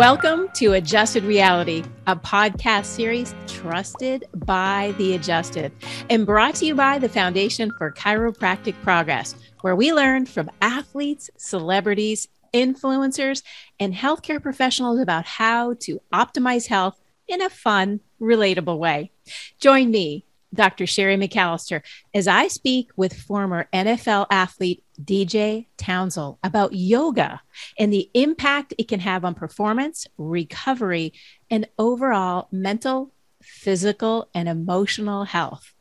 Welcome to Adjusted Reality, a podcast series trusted by the adjusted and brought to you by the Foundation for Chiropractic Progress, where we learn from athletes, celebrities, influencers, and healthcare professionals about how to optimize health in a fun, relatable way. Join me, Dr. Sherry McAllister, as I speak with former NFL athlete DJ Townsell about yoga and the impact it can have on performance, recovery, and overall mental, physical, and emotional health.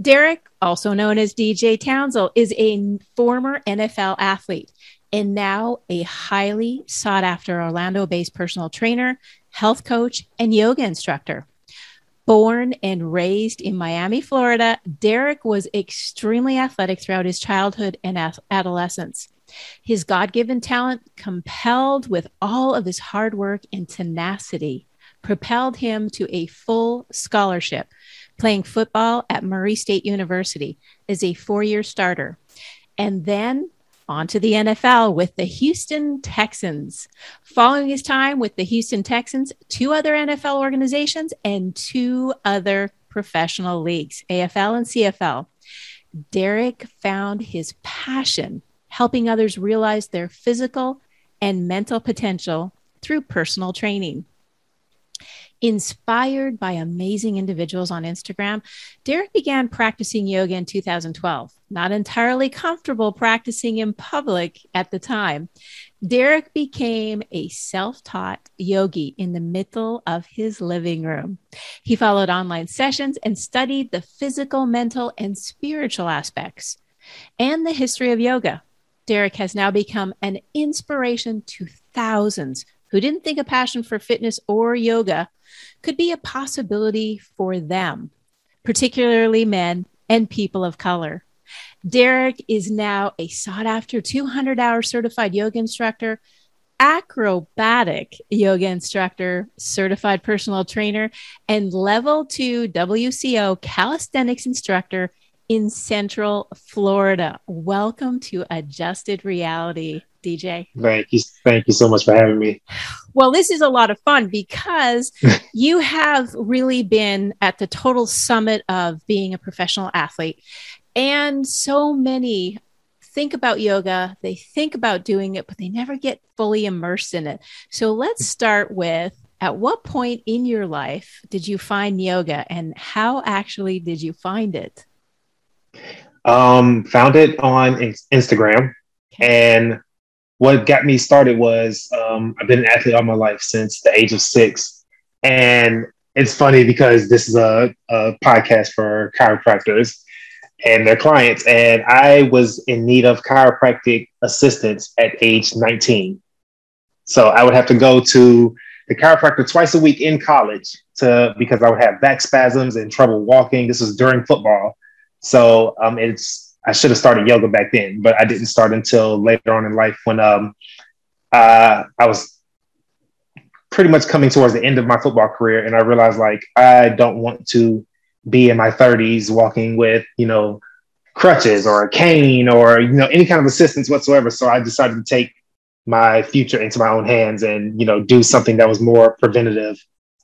Derek, also known as DJ Townsell, is a former NFL athlete and now a highly sought after Orlando based personal trainer, health coach, and yoga instructor. Born and raised in Miami, Florida, Derek was extremely athletic throughout his childhood and adolescence. His God given talent, compelled with all of his hard work and tenacity, propelled him to a full scholarship, playing football at Murray State University as a four year starter. And then on to the NFL with the Houston Texans. Following his time with the Houston Texans, two other NFL organizations, and two other professional leagues, AFL and CFL, Derek found his passion helping others realize their physical and mental potential through personal training. Inspired by amazing individuals on Instagram, Derek began practicing yoga in 2012. Not entirely comfortable practicing in public at the time, Derek became a self taught yogi in the middle of his living room. He followed online sessions and studied the physical, mental, and spiritual aspects and the history of yoga. Derek has now become an inspiration to thousands who didn't think a passion for fitness or yoga could be a possibility for them, particularly men and people of color. Derek is now a sought after 200 hour certified yoga instructor, acrobatic yoga instructor, certified personal trainer, and level two WCO calisthenics instructor in Central Florida. Welcome to Adjusted Reality. DJ. Thank you. Thank you so much for having me. Well, this is a lot of fun because you have really been at the total summit of being a professional athlete. And so many think about yoga, they think about doing it, but they never get fully immersed in it. So let's start with at what point in your life did you find yoga and how actually did you find it? Um, found it on Instagram and what got me started was um, I've been an athlete all my life since the age of six. And it's funny because this is a, a podcast for chiropractors and their clients. And I was in need of chiropractic assistance at age 19. So I would have to go to the chiropractor twice a week in college to because I would have back spasms and trouble walking. This was during football. So um, it's I should have started yoga back then, but I didn't start until later on in life when um, uh, I was pretty much coming towards the end of my football career, and I realized like I don't want to be in my 30s walking with you know crutches or a cane or you know any kind of assistance whatsoever. So I decided to take my future into my own hands and you know do something that was more preventative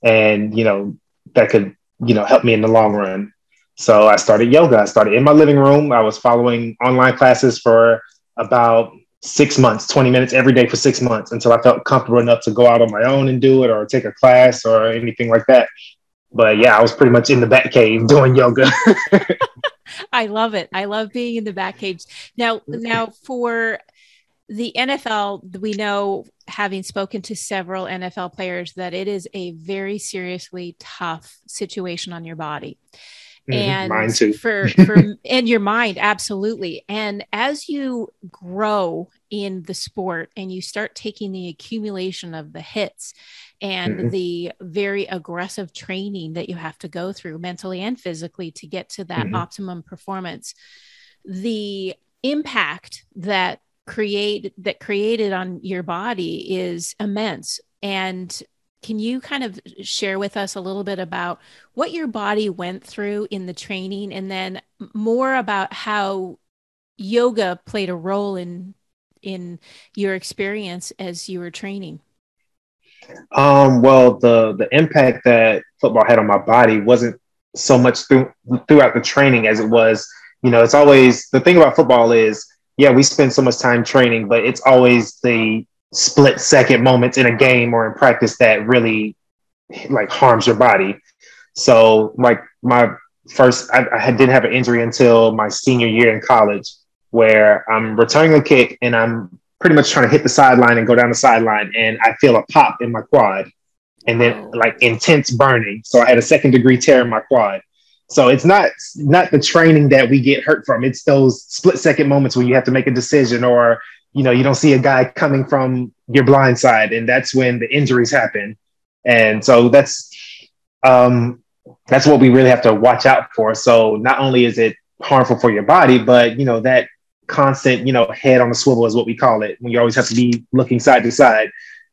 and you know that could you know help me in the long run. So I started yoga. I started in my living room. I was following online classes for about six months, 20 minutes every day for six months until I felt comfortable enough to go out on my own and do it or take a class or anything like that. But yeah, I was pretty much in the back cave doing yoga. I love it. I love being in the back cage. Now, now for the NFL, we know having spoken to several NFL players that it is a very seriously tough situation on your body. Mm-hmm. and for for and your mind absolutely and as you grow in the sport and you start taking the accumulation of the hits and mm-hmm. the very aggressive training that you have to go through mentally and physically to get to that mm-hmm. optimum performance the impact that create that created on your body is immense and can you kind of share with us a little bit about what your body went through in the training and then more about how yoga played a role in in your experience as you were training? Um, well, the the impact that football had on my body wasn't so much through, throughout the training as it was. You know, it's always the thing about football is, yeah, we spend so much time training, but it's always the split second moments in a game or in practice that really like harms your body. So, like my first, I, I didn't have an injury until my senior year in college, where I'm returning a kick and I'm pretty much trying to hit the sideline and go down the sideline, and I feel a pop in my quad, and then like intense burning. So I had a second degree tear in my quad. So it's not not the training that we get hurt from. It's those split second moments when you have to make a decision, or you know you don't see a guy coming from your blind side, and that's when the injuries happen. And so that's um, that's what we really have to watch out for. So not only is it harmful for your body, but you know that constant, you know, head on the swivel is what we call it. When you always have to be looking side to side,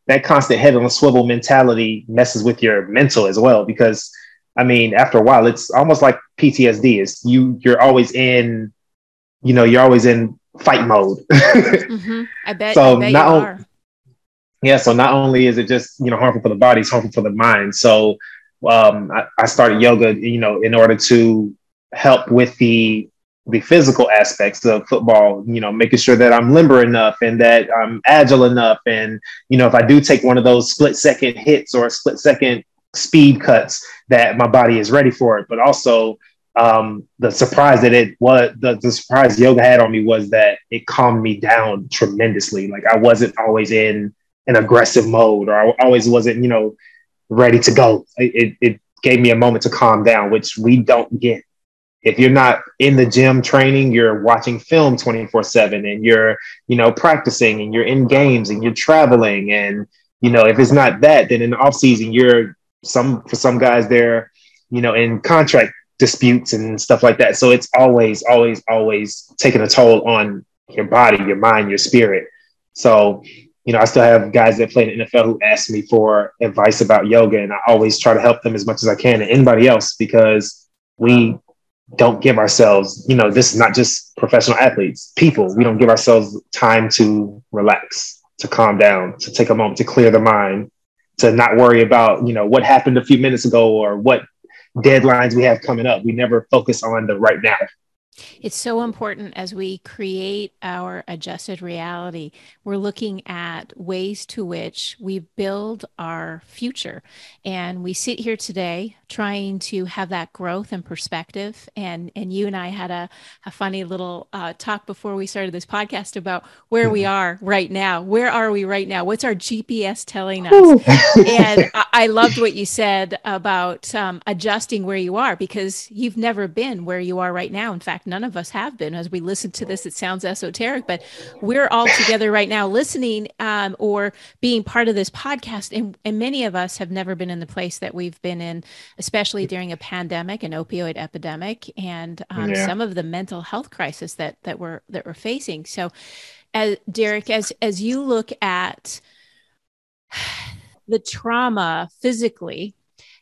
that constant head on the swivel mentality messes with your mental as well. Because I mean, after a while, it's almost like PTSD. Is you you're always in, you know, you're always in fight mode. mm-hmm. I bet. So I bet not only, yeah. So not only is it just you know harmful for the body, it's harmful for the mind. So um, I, I started yoga, you know, in order to help with the the physical aspects of football, you know, making sure that I'm limber enough and that I'm agile enough. And, you know, if I do take one of those split second hits or split second speed cuts, that my body is ready for it. But also, um, the surprise that it was, the, the surprise yoga had on me was that it calmed me down tremendously. Like I wasn't always in an aggressive mode or I always wasn't, you know, ready to go. It, it gave me a moment to calm down, which we don't get if you're not in the gym training you're watching film 24 7 and you're you know practicing and you're in games and you're traveling and you know if it's not that then in the off season you're some for some guys they're you know in contract disputes and stuff like that. So it's always always always taking a toll on your body your mind your spirit. So you know i still have guys that play in the nfl who ask me for advice about yoga and i always try to help them as much as i can and anybody else because we don't give ourselves, you know, this is not just professional athletes, people, we don't give ourselves time to relax, to calm down, to take a moment to clear the mind, to not worry about, you know, what happened a few minutes ago or what deadlines we have coming up. We never focus on the right now. It's so important as we create our adjusted reality. We're looking at ways to which we build our future. And we sit here today trying to have that growth and perspective. And, and you and I had a, a funny little uh, talk before we started this podcast about where mm-hmm. we are right now. Where are we right now? What's our GPS telling us? and I, I, loved what you said about um, adjusting where you are because you've never been where you are right now. In fact, none of us have been. As we listen to this, it sounds esoteric, but we're all together right now listening um, or being part of this podcast. And, and many of us have never been in the place that we've been in especially during a pandemic, an opioid epidemic, and um, yeah. some of the mental health crisis that that we're that we're facing. So, as Derek, as as you look at the trauma physically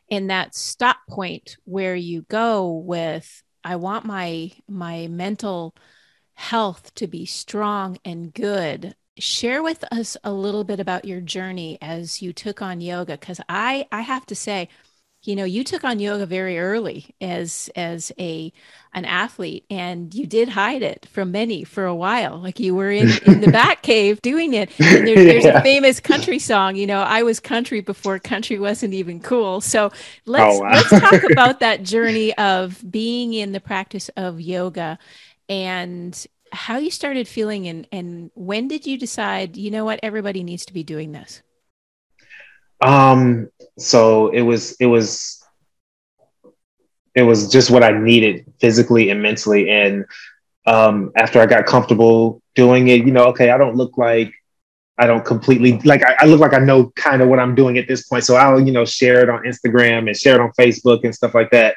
in that stop point where you go with i want my my mental health to be strong and good share with us a little bit about your journey as you took on yoga because i i have to say you know you took on yoga very early as as a an athlete and you did hide it from many for a while like you were in in the back cave doing it and there, there's yeah. a famous country song you know i was country before country wasn't even cool so oh, let's oh, wow. let's talk about that journey of being in the practice of yoga and how you started feeling and and when did you decide you know what everybody needs to be doing this um, so it was it was it was just what I needed physically and mentally. And um, after I got comfortable doing it, you know, okay, I don't look like I don't completely like I, I look like I know kind of what I'm doing at this point. So I'll, you know, share it on Instagram and share it on Facebook and stuff like that.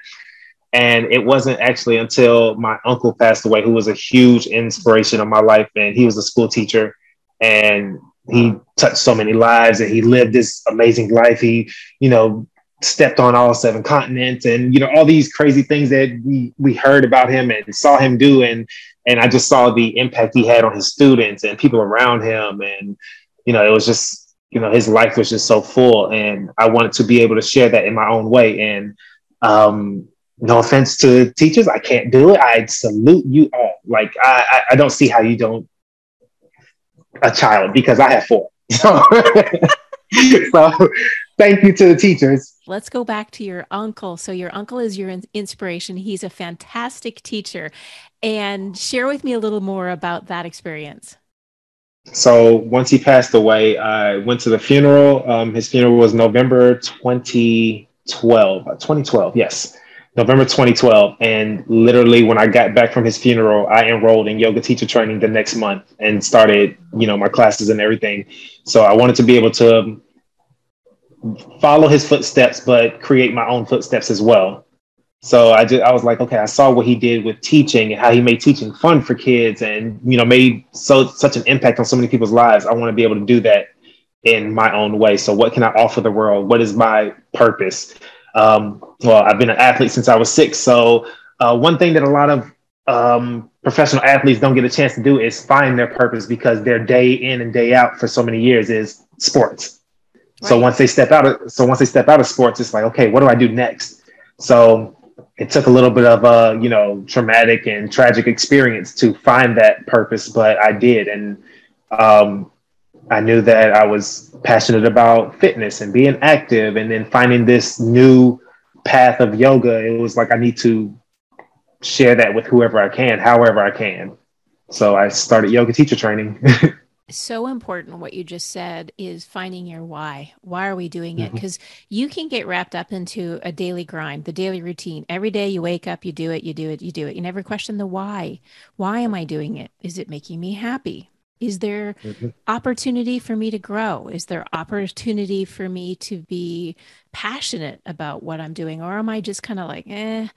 And it wasn't actually until my uncle passed away, who was a huge inspiration of my life. And he was a school teacher. And he touched so many lives and he lived this amazing life. He, you know, stepped on all seven continents and you know all these crazy things that we we heard about him and saw him do and and I just saw the impact he had on his students and people around him and you know it was just you know, his life was just so full, and I wanted to be able to share that in my own way. And um, no offense to teachers, I can't do it. I salute you all. Like I, I don't see how you don't a child because I have four. So, so thank you to the teachers. Let's go back to your uncle. So your uncle is your inspiration. He's a fantastic teacher, and share with me a little more about that experience. So once he passed away, I went to the funeral. Um, his funeral was November 2012. 2012, yes. November 2012. And literally, when I got back from his funeral, I enrolled in yoga teacher training the next month and started, you know, my classes and everything. So I wanted to be able to follow his footsteps, but create my own footsteps as well. So I just I was like, okay, I saw what he did with teaching and how he made teaching fun for kids, and you know, made so such an impact on so many people's lives. I want to be able to do that in my own way. So what can I offer the world? What is my purpose? Um, well, I've been an athlete since I was six. So uh, one thing that a lot of um, professional athletes don't get a chance to do is find their purpose because their day in and day out for so many years is sports. Right. So once they step out of so once they step out of sports, it's like, okay, what do I do next? So it took a little bit of a you know traumatic and tragic experience to find that purpose, but I did, and um, I knew that I was passionate about fitness and being active, and then finding this new path of yoga. It was like I need to share that with whoever I can, however I can. So I started yoga teacher training. so important what you just said is finding your why. Why are we doing it? Because mm-hmm. you can get wrapped up into a daily grind, the daily routine. Every day you wake up, you do it, you do it, you do it. You never question the why. Why am I doing it? Is it making me happy? Is there mm-hmm. opportunity for me to grow? Is there opportunity for me to be passionate about what I'm doing? Or am I just kind of like, eh?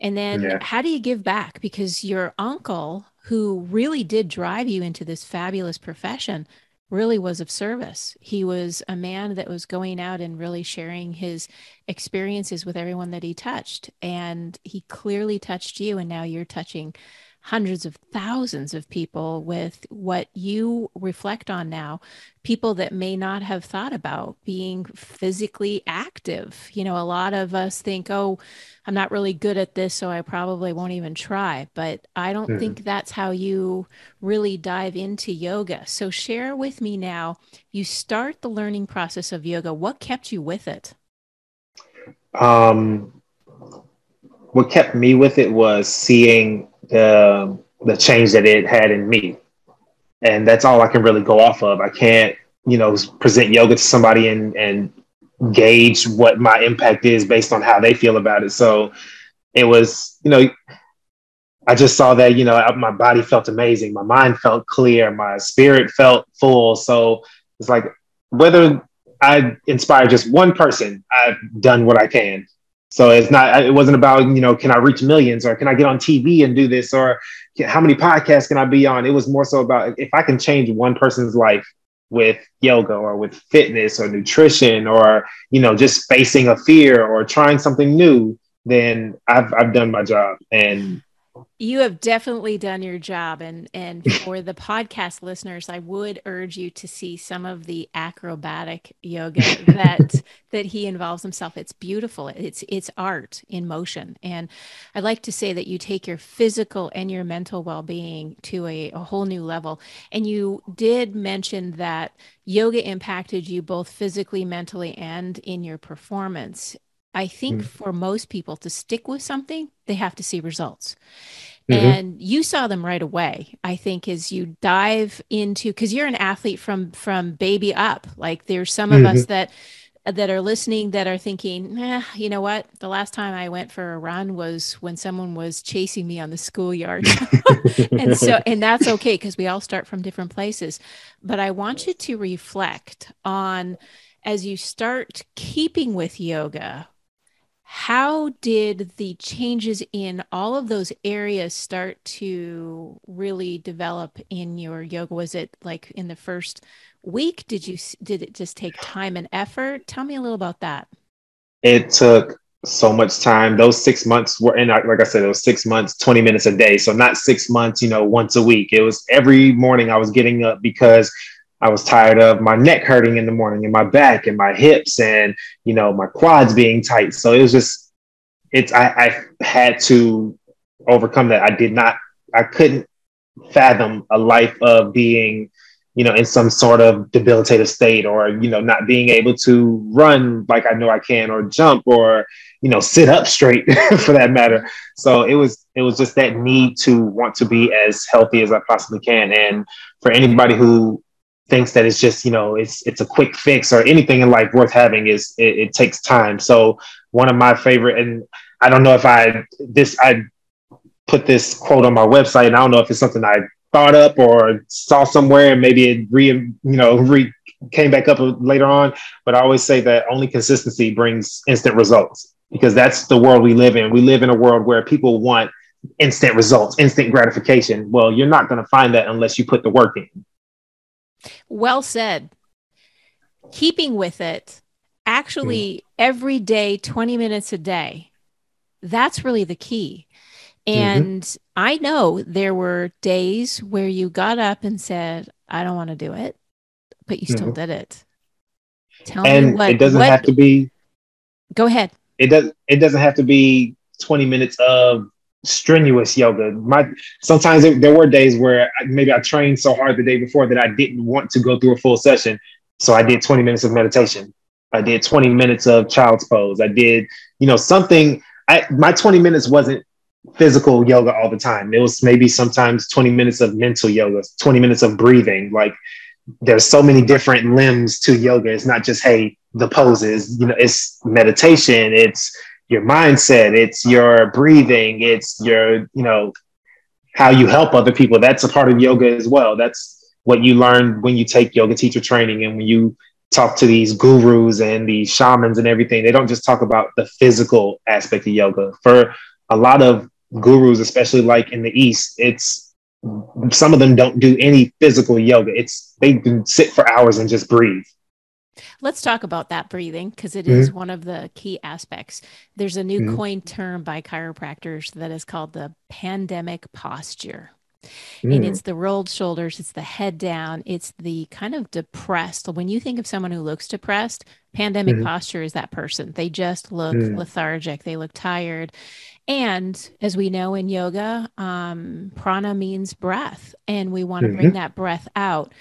And then yeah. how do you give back? Because your uncle, who really did drive you into this fabulous profession, really was of service. He was a man that was going out and really sharing his experiences with everyone that he touched. And he clearly touched you, and now you're touching hundreds of thousands of people with what you reflect on now people that may not have thought about being physically active. You know a lot of us think oh i'm not really good at this so i probably won't even try. But i don't mm-hmm. think that's how you really dive into yoga. So share with me now you start the learning process of yoga what kept you with it? Um what kept me with it was seeing the the change that it had in me, and that's all I can really go off of. I can't, you know, present yoga to somebody and and gauge what my impact is based on how they feel about it. So it was, you know, I just saw that, you know, my body felt amazing, my mind felt clear, my spirit felt full. So it's like whether I inspire just one person, I've done what I can. So it's not, it wasn't about, you know, can I reach millions or can I get on TV and do this or how many podcasts can I be on? It was more so about if I can change one person's life with yoga or with fitness or nutrition or, you know, just facing a fear or trying something new, then I've, I've done my job. And you have definitely done your job and and for the podcast listeners i would urge you to see some of the acrobatic yoga that that he involves himself. It's beautiful. It's it's art in motion. And i'd like to say that you take your physical and your mental well-being to a, a whole new level. And you did mention that yoga impacted you both physically mentally and in your performance I think mm-hmm. for most people to stick with something, they have to see results. Mm-hmm. And you saw them right away. I think as you dive into because you're an athlete from from baby up. Like there's some mm-hmm. of us mm-hmm. that that are listening that are thinking, eh, you know what? The last time I went for a run was when someone was chasing me on the schoolyard. and so, and that's okay because we all start from different places. But I want you to reflect on as you start keeping with yoga, how did the changes in all of those areas start to really develop in your yoga? Was it like in the first week? Did you did it just take time and effort? Tell me a little about that. It took so much time. Those six months were in like i said it was six months 20 minutes a day. So not six months you know once a week. It was every morning i was getting up because I was tired of my neck hurting in the morning and my back and my hips and you know my quads being tight. So it was just it's I, I had to overcome that. I did not I couldn't fathom a life of being you know in some sort of debilitated state or you know not being able to run like I know I can or jump or you know sit up straight for that matter. So it was it was just that need to want to be as healthy as I possibly can and for anybody who thinks that it's just you know it's it's a quick fix or anything in life worth having is it, it takes time. So one of my favorite and i don't know if i this i put this quote on my website and i don't know if it's something i thought up or saw somewhere and maybe it re you know re came back up later on but i always say that only consistency brings instant results because that's the world we live in. We live in a world where people want instant results instant gratification. Well you're not going to find that unless you put the work in well said. Keeping with it, actually, mm. every day, 20 minutes a day, that's really the key. Mm-hmm. And mm-hmm. I know there were days where you got up and said, I don't want to do it, but you still mm-hmm. did it. Tell and me what it doesn't what, have to be. Go ahead. It does. It doesn't have to be 20 minutes of strenuous yoga. My sometimes it, there were days where maybe I trained so hard the day before that I didn't want to go through a full session. So I did 20 minutes of meditation. I did 20 minutes of child's pose. I did, you know, something. I, my 20 minutes wasn't physical yoga all the time. It was maybe sometimes 20 minutes of mental yoga, 20 minutes of breathing. Like there's so many different limbs to yoga. It's not just, hey, the poses, you know, it's meditation, it's your mindset, it's your breathing, it's your, you know, how you help other people. That's a part of yoga as well. That's what you learn when you take yoga teacher training and when you talk to these gurus and these shamans and everything. They don't just talk about the physical aspect of yoga. For a lot of gurus, especially like in the East, it's some of them don't do any physical yoga. It's they can sit for hours and just breathe. Let's talk about that breathing because it mm-hmm. is one of the key aspects. There's a new mm-hmm. coined term by chiropractors that is called the pandemic posture. Mm. And it's the rolled shoulders, it's the head down, it's the kind of depressed. When you think of someone who looks depressed, pandemic mm-hmm. posture is that person. They just look mm. lethargic, they look tired. And as we know in yoga, um, prana means breath, and we want to mm-hmm. bring that breath out.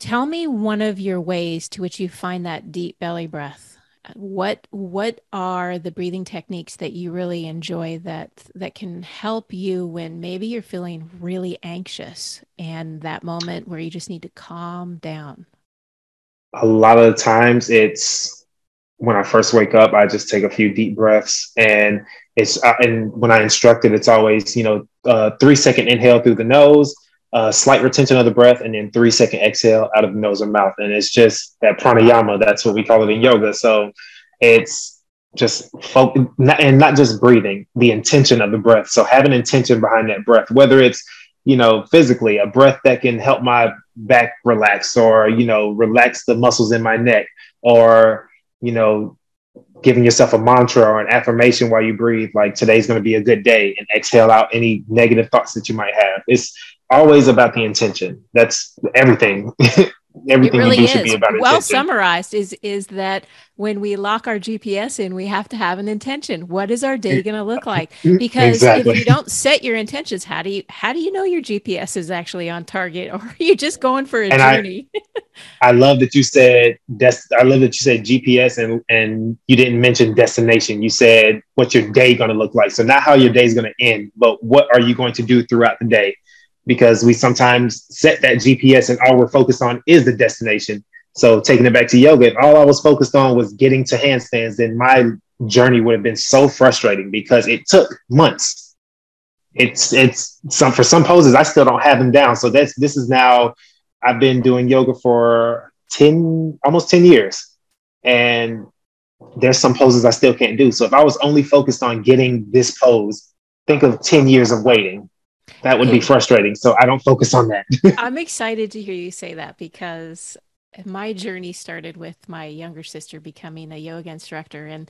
Tell me one of your ways to which you find that deep belly breath. What what are the breathing techniques that you really enjoy that that can help you when maybe you're feeling really anxious and that moment where you just need to calm down? A lot of the times it's when I first wake up, I just take a few deep breaths and it's uh, and when I instruct it, it's always you know uh, three second inhale through the nose, uh, slight retention of the breath, and then three second exhale out of the nose and mouth. And it's just that pranayama. That's what we call it in yoga. So it's just focus, and not just breathing, the intention of the breath. So have an intention behind that breath, whether it's you know physically a breath that can help my back relax, or you know relax the muscles in my neck, or you know giving yourself a mantra or an affirmation while you breathe like today's going to be a good day and exhale out any negative thoughts that you might have it's always about the intention. That's everything. everything really you do is. should be about well intention. summarized is is that when we lock our gps in we have to have an intention what is our day going to look like because exactly. if you don't set your intentions how do you how do you know your gps is actually on target or are you just going for a and journey I, I love that you said des- i love that you said gps and and you didn't mention destination you said what's your day going to look like so not how your day is going to end but what are you going to do throughout the day because we sometimes set that GPS and all we're focused on is the destination. So taking it back to yoga, if all I was focused on was getting to handstands, then my journey would have been so frustrating because it took months. It's it's some for some poses I still don't have them down. So that's this is now I've been doing yoga for 10 almost 10 years. And there's some poses I still can't do. So if I was only focused on getting this pose, think of 10 years of waiting that would be frustrating. So I don't focus on that. I'm excited to hear you say that because my journey started with my younger sister becoming a yoga instructor and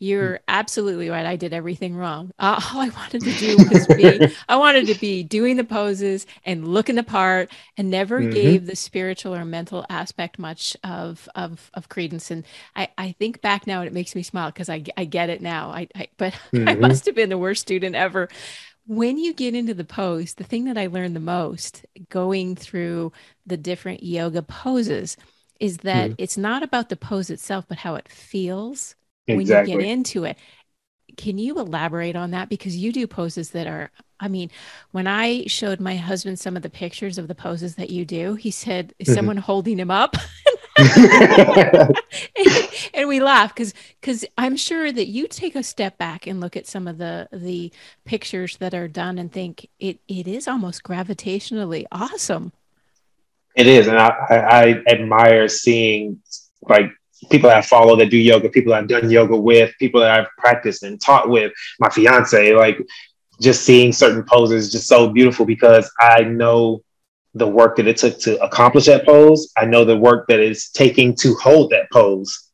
you're mm. absolutely right i did everything wrong uh, all i wanted to do was be i wanted to be doing the poses and looking the part and never mm-hmm. gave the spiritual or mental aspect much of of, of credence and I, I think back now and it makes me smile because I, I get it now I, I but mm-hmm. i must have been the worst student ever when you get into the pose, the thing that I learned the most going through the different yoga poses is that mm. it's not about the pose itself, but how it feels exactly. when you get into it. Can you elaborate on that? Because you do poses that are, I mean, when I showed my husband some of the pictures of the poses that you do, he said, Is mm-hmm. someone holding him up? and we laugh because because I'm sure that you take a step back and look at some of the the pictures that are done and think it it is almost gravitationally awesome. It is, and I, I, I admire seeing like people I follow that do yoga, people I've done yoga with, people that I've practiced and taught with, my fiance, like just seeing certain poses just so beautiful because I know the work that it took to accomplish that pose. I know the work that it's taking to hold that pose.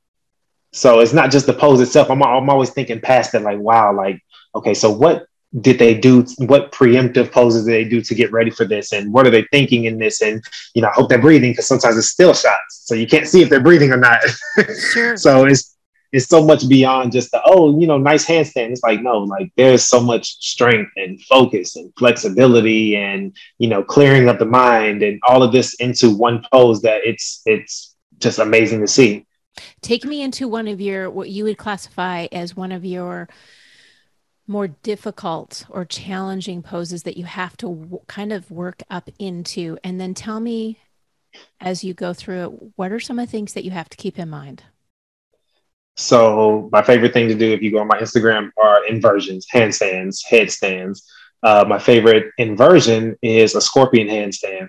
So it's not just the pose itself. I'm, I'm always thinking past that, like, wow, like, okay, so what did they do? What preemptive poses did they do to get ready for this? And what are they thinking in this? And, you know, I hope they're breathing because sometimes it's still shots. So you can't see if they're breathing or not. Sure. so it's, it's so much beyond just the oh you know nice handstand. It's like no like there's so much strength and focus and flexibility and you know clearing of the mind and all of this into one pose that it's it's just amazing to see. Take me into one of your what you would classify as one of your more difficult or challenging poses that you have to w- kind of work up into. And then tell me as you go through it what are some of the things that you have to keep in mind so my favorite thing to do if you go on my Instagram are inversions, handstands, headstands. Uh, my favorite inversion is a scorpion handstand.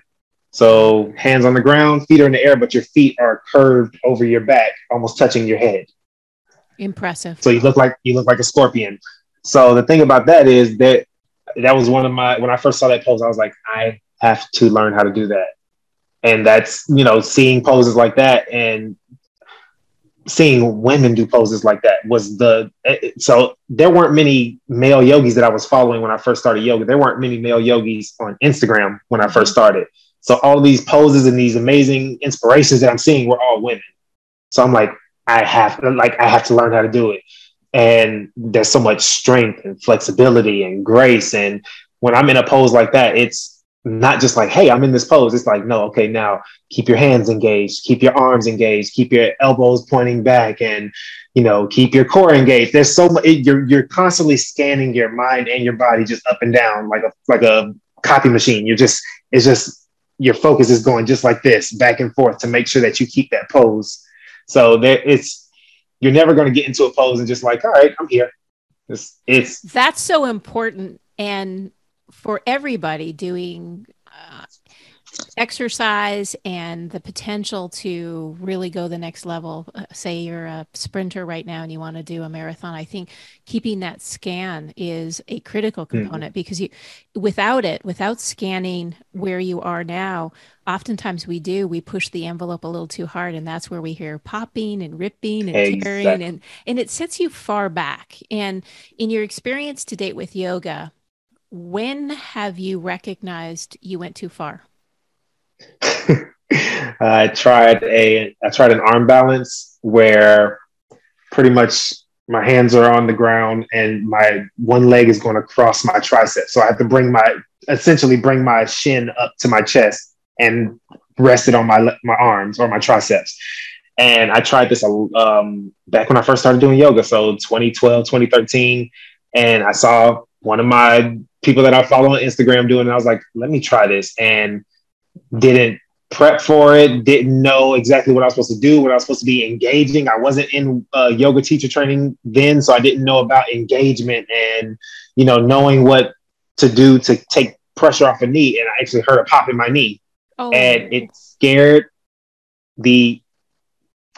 So hands on the ground, feet are in the air, but your feet are curved over your back, almost touching your head. Impressive. So you look like you look like a scorpion. So the thing about that is that that was one of my when I first saw that pose, I was like, I have to learn how to do that. And that's you know seeing poses like that and seeing women do poses like that was the eh, eh, so there weren't many male yogis that I was following when I first started yoga. There weren't many male yogis on Instagram when I first started. So all these poses and these amazing inspirations that I'm seeing were all women. So I'm like, I have like I have to learn how to do it. And there's so much strength and flexibility and grace. And when I'm in a pose like that, it's not just like, hey, I'm in this pose. It's like, no, okay, now keep your hands engaged, keep your arms engaged, keep your elbows pointing back, and you know, keep your core engaged. There's so much. You're you're constantly scanning your mind and your body just up and down like a like a copy machine. You're just it's just your focus is going just like this, back and forth, to make sure that you keep that pose. So there, it's you're never going to get into a pose and just like, all right, I'm here. It's, it's that's so important and for everybody doing uh, exercise and the potential to really go the next level uh, say you're a sprinter right now and you want to do a marathon i think keeping that scan is a critical mm-hmm. component mm-hmm. because you without it without scanning where you are now oftentimes we do we push the envelope a little too hard and that's where we hear popping and ripping and exactly. tearing and and it sets you far back and in your experience to date with yoga when have you recognized you went too far? I tried a I tried an arm balance where pretty much my hands are on the ground and my one leg is going to cross my tricep. So I have to bring my essentially bring my shin up to my chest and rest it on my my arms or my triceps. And I tried this um, back when I first started doing yoga, so 2012, 2013, and I saw one of my people that I follow on Instagram doing. And I was like, let me try this, and didn't prep for it. Didn't know exactly what I was supposed to do. What I was supposed to be engaging. I wasn't in uh, yoga teacher training then, so I didn't know about engagement and you know knowing what to do to take pressure off a knee. And I actually heard a pop in my knee, oh. and it scared the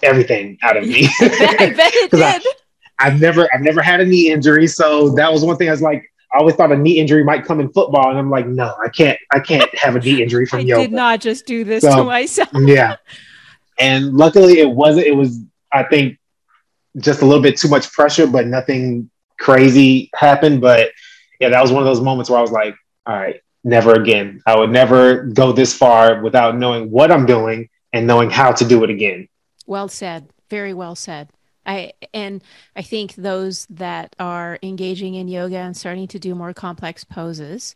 everything out of me. I bet it did. I, I've never I've never had a knee injury, so that was one thing I was like, I always thought a knee injury might come in football, and I'm like, no, I can't, I can't have a knee injury from I yoga. I did not just do this so, to myself. yeah, And luckily, it wasn't. It was, I think, just a little bit too much pressure, but nothing crazy happened. But yeah, that was one of those moments where I was like, all right, never again. I would never go this far without knowing what I'm doing and knowing how to do it again. Well said. Very well said. I and I think those that are engaging in yoga and starting to do more complex poses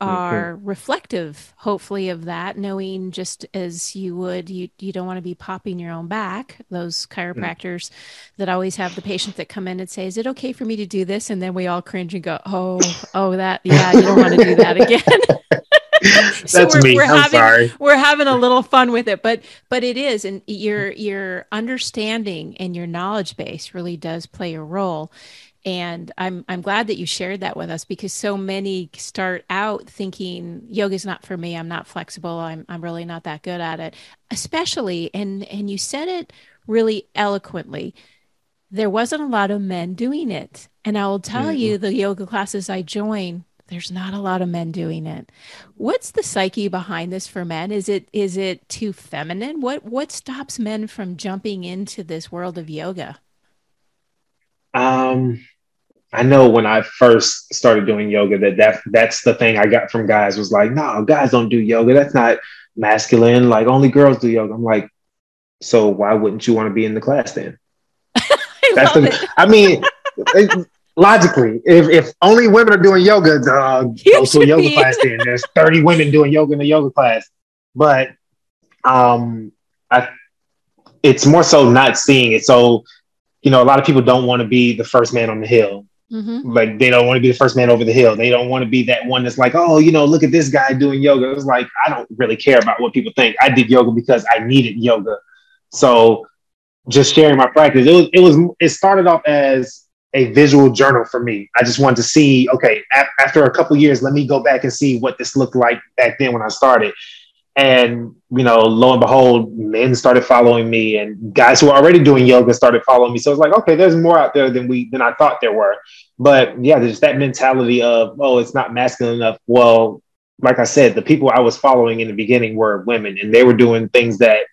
are mm-hmm. reflective hopefully of that knowing just as you would you you don't want to be popping your own back those chiropractors mm-hmm. that always have the patients that come in and say is it okay for me to do this and then we all cringe and go oh oh that yeah you don't want to do that again so That's we're, me. We're I'm having, sorry. We're having a little fun with it, but but it is, and your your understanding and your knowledge base really does play a role. And I'm I'm glad that you shared that with us because so many start out thinking yoga is not for me. I'm not flexible. I'm I'm really not that good at it. Especially and and you said it really eloquently. There wasn't a lot of men doing it. And I will tell mm-hmm. you the yoga classes I join, there's not a lot of men doing it. What's the psyche behind this for men? Is it is it too feminine? What what stops men from jumping into this world of yoga? Um I know when I first started doing yoga that, that that's the thing I got from guys was like, no, guys don't do yoga. That's not masculine. Like only girls do yoga. I'm like, so why wouldn't you want to be in the class then? that's the, it. I mean, logically, if, if only women are doing yoga, uh, go to a yoga class then. There's 30 women doing yoga in a yoga class. But um, I, it's more so not seeing it. So, you know, a lot of people don't want to be the first man on the hill. Mm-hmm. Like they don't want to be the first man over the hill. They don't want to be that one that's like, oh, you know, look at this guy doing yoga. It was like, I don't really care about what people think. I did yoga because I needed yoga. So just sharing my practice, it was, it was, it started off as a visual journal for me. I just wanted to see, okay, a- after a couple years, let me go back and see what this looked like back then when I started. And you know, lo and behold, men started following me, and guys who were already doing yoga started following me. So it's like, okay, there's more out there than we than I thought there were. But yeah, there's that mentality of, oh, it's not masculine enough. Well, like I said, the people I was following in the beginning were women, and they were doing things that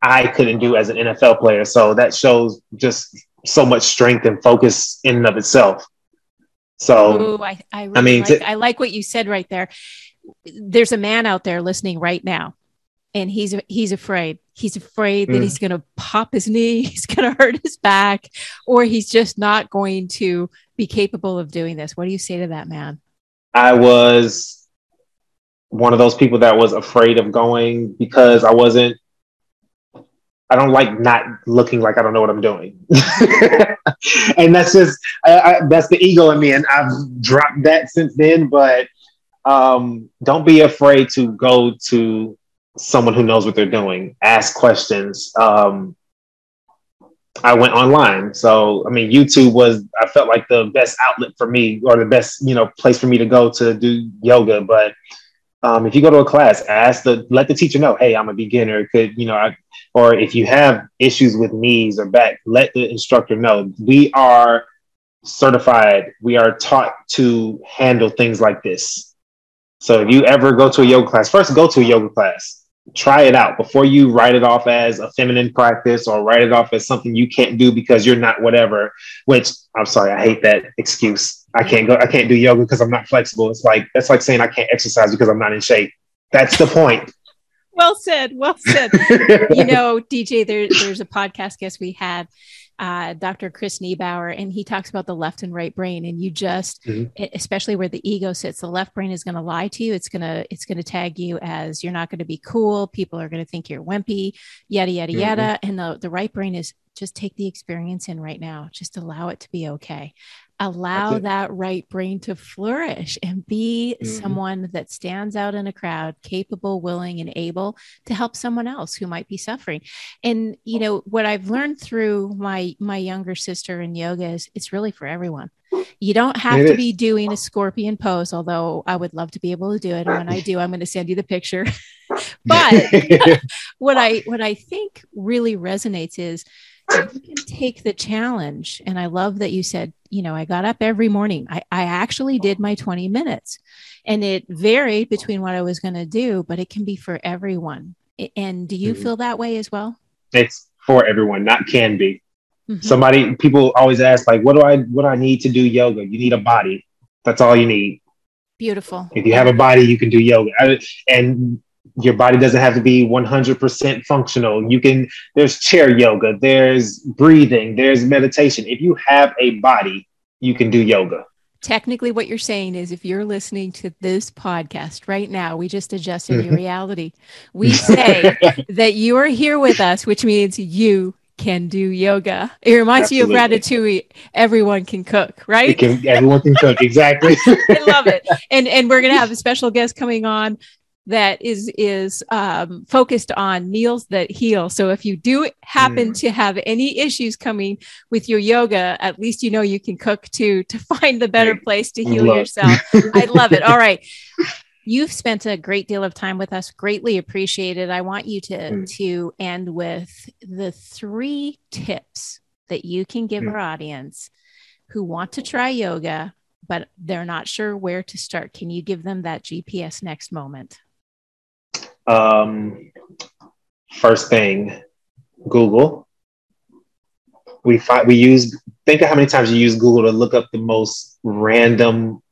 I couldn't do as an NFL player. So that shows just so much strength and focus in and of itself. So Ooh, I, I, really I mean, like, I like what you said right there. There's a man out there listening right now, and he's he's afraid. He's afraid that mm. he's going to pop his knee, he's going to hurt his back, or he's just not going to be capable of doing this. What do you say to that man? I was one of those people that was afraid of going because I wasn't I don't like not looking like I don't know what I'm doing. and that's just, I, I, that's the ego in me. And I've dropped that since then. But um, don't be afraid to go to someone who knows what they're doing, ask questions. Um, I went online. So, I mean, YouTube was, I felt like the best outlet for me or the best, you know, place for me to go to do yoga. But um, if you go to a class, ask the let the teacher know, hey, I'm a beginner. Could you know, I, or if you have issues with knees or back, let the instructor know. We are certified. We are taught to handle things like this. So if you ever go to a yoga class, first go to a yoga class. Try it out before you write it off as a feminine practice or write it off as something you can't do because you're not whatever. Which I'm sorry, I hate that excuse I can't go, I can't do yoga because I'm not flexible. It's like that's like saying I can't exercise because I'm not in shape. That's the point. well said. Well said. you know, DJ, there, there's a podcast guest we had, uh, Dr. Chris Niebauer, and he talks about the left and right brain. And you just, mm-hmm. especially where the ego sits, the left brain is going to lie to you. It's gonna, it's gonna tag you as you're not going to be cool. People are going to think you're wimpy, yada yada mm-hmm. yada. And the the right brain is just take the experience in right now. Just allow it to be okay allow that right brain to flourish and be mm-hmm. someone that stands out in a crowd capable willing and able to help someone else who might be suffering and you know what i've learned through my my younger sister in yoga is it's really for everyone you don't have it to is. be doing a scorpion pose although i would love to be able to do it and when i do i'm going to send you the picture but what i what i think really resonates is you can take the challenge. And I love that you said, you know, I got up every morning. I, I actually did my 20 minutes and it varied between what I was going to do, but it can be for everyone. And do you mm-hmm. feel that way as well? It's for everyone, not can be. Mhm. Somebody, people always ask, like, what do I, what do I need to do yoga? You need a body. That's all you need. Beautiful. If you have a body, you can do yoga. I- And your body doesn't have to be 100% functional. You can, there's chair yoga, there's breathing, there's meditation. If you have a body, you can do yoga. Technically, what you're saying is if you're listening to this podcast right now, we just adjusted your reality. We say that you are here with us, which means you can do yoga. It reminds me of Absolutely. Ratatouille. Everyone can cook, right? can, everyone can cook. Exactly. I love it. And and we're gonna have a special guest coming on that is is um, focused on meals that heal. So if you do happen to have any issues coming with your yoga, at least you know you can cook to to find the better place to heal yourself. I love it. All right. You've spent a great deal of time with us. Greatly appreciated. I want you to Mm. to end with the three tips that you can give Mm. our audience who want to try yoga but they're not sure where to start. Can you give them that GPS next moment? Um, first thing, Google. We find we use. Think of how many times you use Google to look up the most random,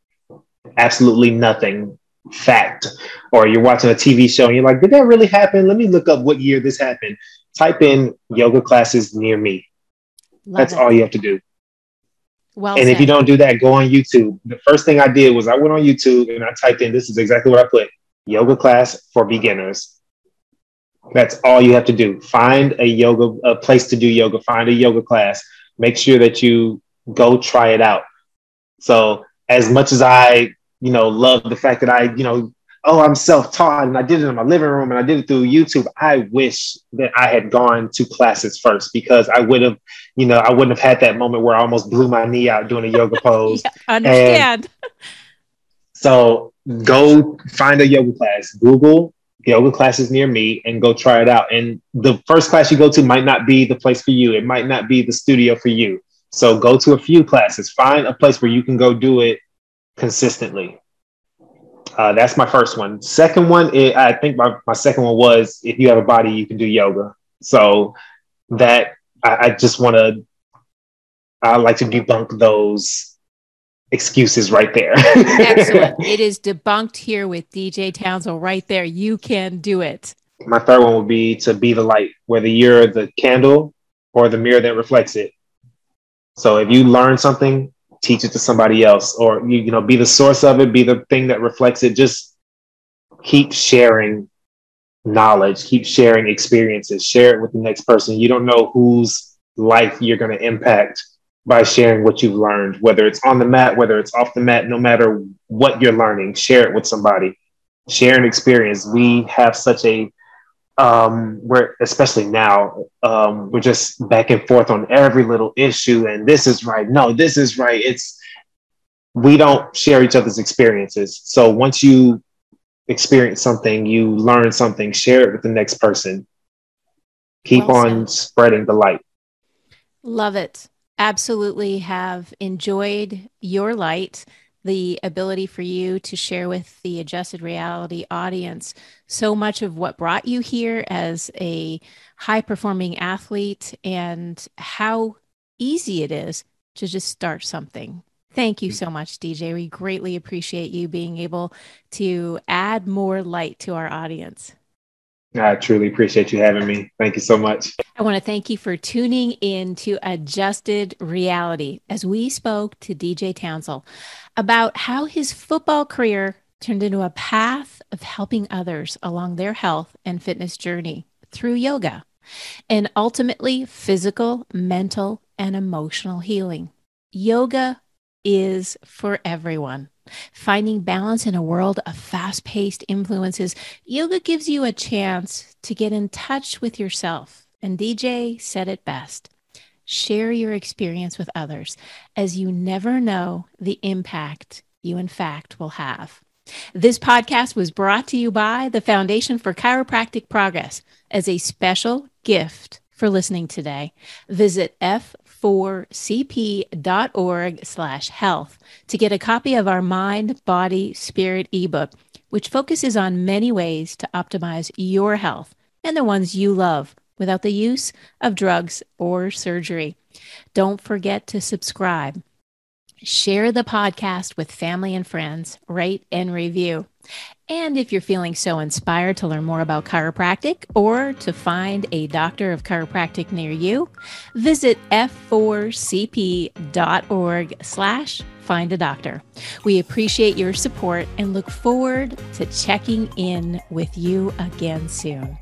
absolutely nothing fact, or you're watching a TV show and you're like, "Did that really happen? Let me look up what year this happened." Type in yoga classes near me. Love That's it. all you have to do. Well and if you don't do that, go on YouTube. The first thing I did was I went on YouTube and I typed in this is exactly what I put yoga class for beginners. That's all you have to do. Find a yoga, a place to do yoga, find a yoga class. Make sure that you go try it out. So, as much as I, you know, love the fact that I, you know, oh, I'm self taught and I did it in my living room and I did it through YouTube, I wish that I had gone to classes first because I would have you know, I wouldn't have had that moment where I almost blew my knee out doing a yoga pose. Yeah, understand. So go find a yoga class, Google yoga classes near me, and go try it out. And the first class you go to might not be the place for you, it might not be the studio for you. So go to a few classes, find a place where you can go do it consistently. Uh, that's my first one. Second one, is, I think my, my second one was if you have a body, you can do yoga. So that I, I just want to, I like to debunk those excuses right there. Excellent. It is debunked here with DJ Townsend right there. You can do it. My third one would be to be the light, whether you're the candle or the mirror that reflects it. So if you learn something, teach it to somebody else, or you, you know, be the source of it, be the thing that reflects it. Just keep sharing knowledge, keep sharing experiences, share it with the next person. You don't know whose life you're going to impact by sharing what you've learned, whether it's on the mat, whether it's off the mat, no matter what you're learning, share it with somebody. Share an experience. We have such a um we're especially now um we're just back and forth on every little issue and this is right no this is right it's we don't share each other's experiences so once you experience something you learn something share it with the next person keep Well on spreading the light Love it. Absolutely have enjoyed your light, the ability for you to share with the adjusted reality audience so much of what brought you here as a high performing athlete and how easy it is to just start something. Thank you mm. so much, DJ. We greatly appreciate you being able to add more light to our audience. I truly appreciate you having me thank you so much I want to thank you for tuning in to Adjusted Reality as we spoke to DJ Townsend about how his football career turned into a path of helping others along their health and fitness journey through yoga and ultimately physical, mental, and emotional healing. Yoga is for everyone. Finding balance in a world of fast paced influences, yoga gives you a chance to get in touch with yourself. And DJ said it best share your experience with others, as you never know the impact you, in fact, will have. This podcast was brought to you by the Foundation for Chiropractic Progress as a special gift for listening today. Visit f4cp.org slash health to get a copy of our Mind, Body, Spirit ebook, which focuses on many ways to optimize your health and the ones you love without the use of drugs or surgery. Don't forget to subscribe. Share the podcast with family and friends, rate and review. And if you're feeling so inspired to learn more about chiropractic or to find a doctor of chiropractic near you, visit f4cp.org slash find a doctor. We appreciate your support and look forward to checking in with you again soon.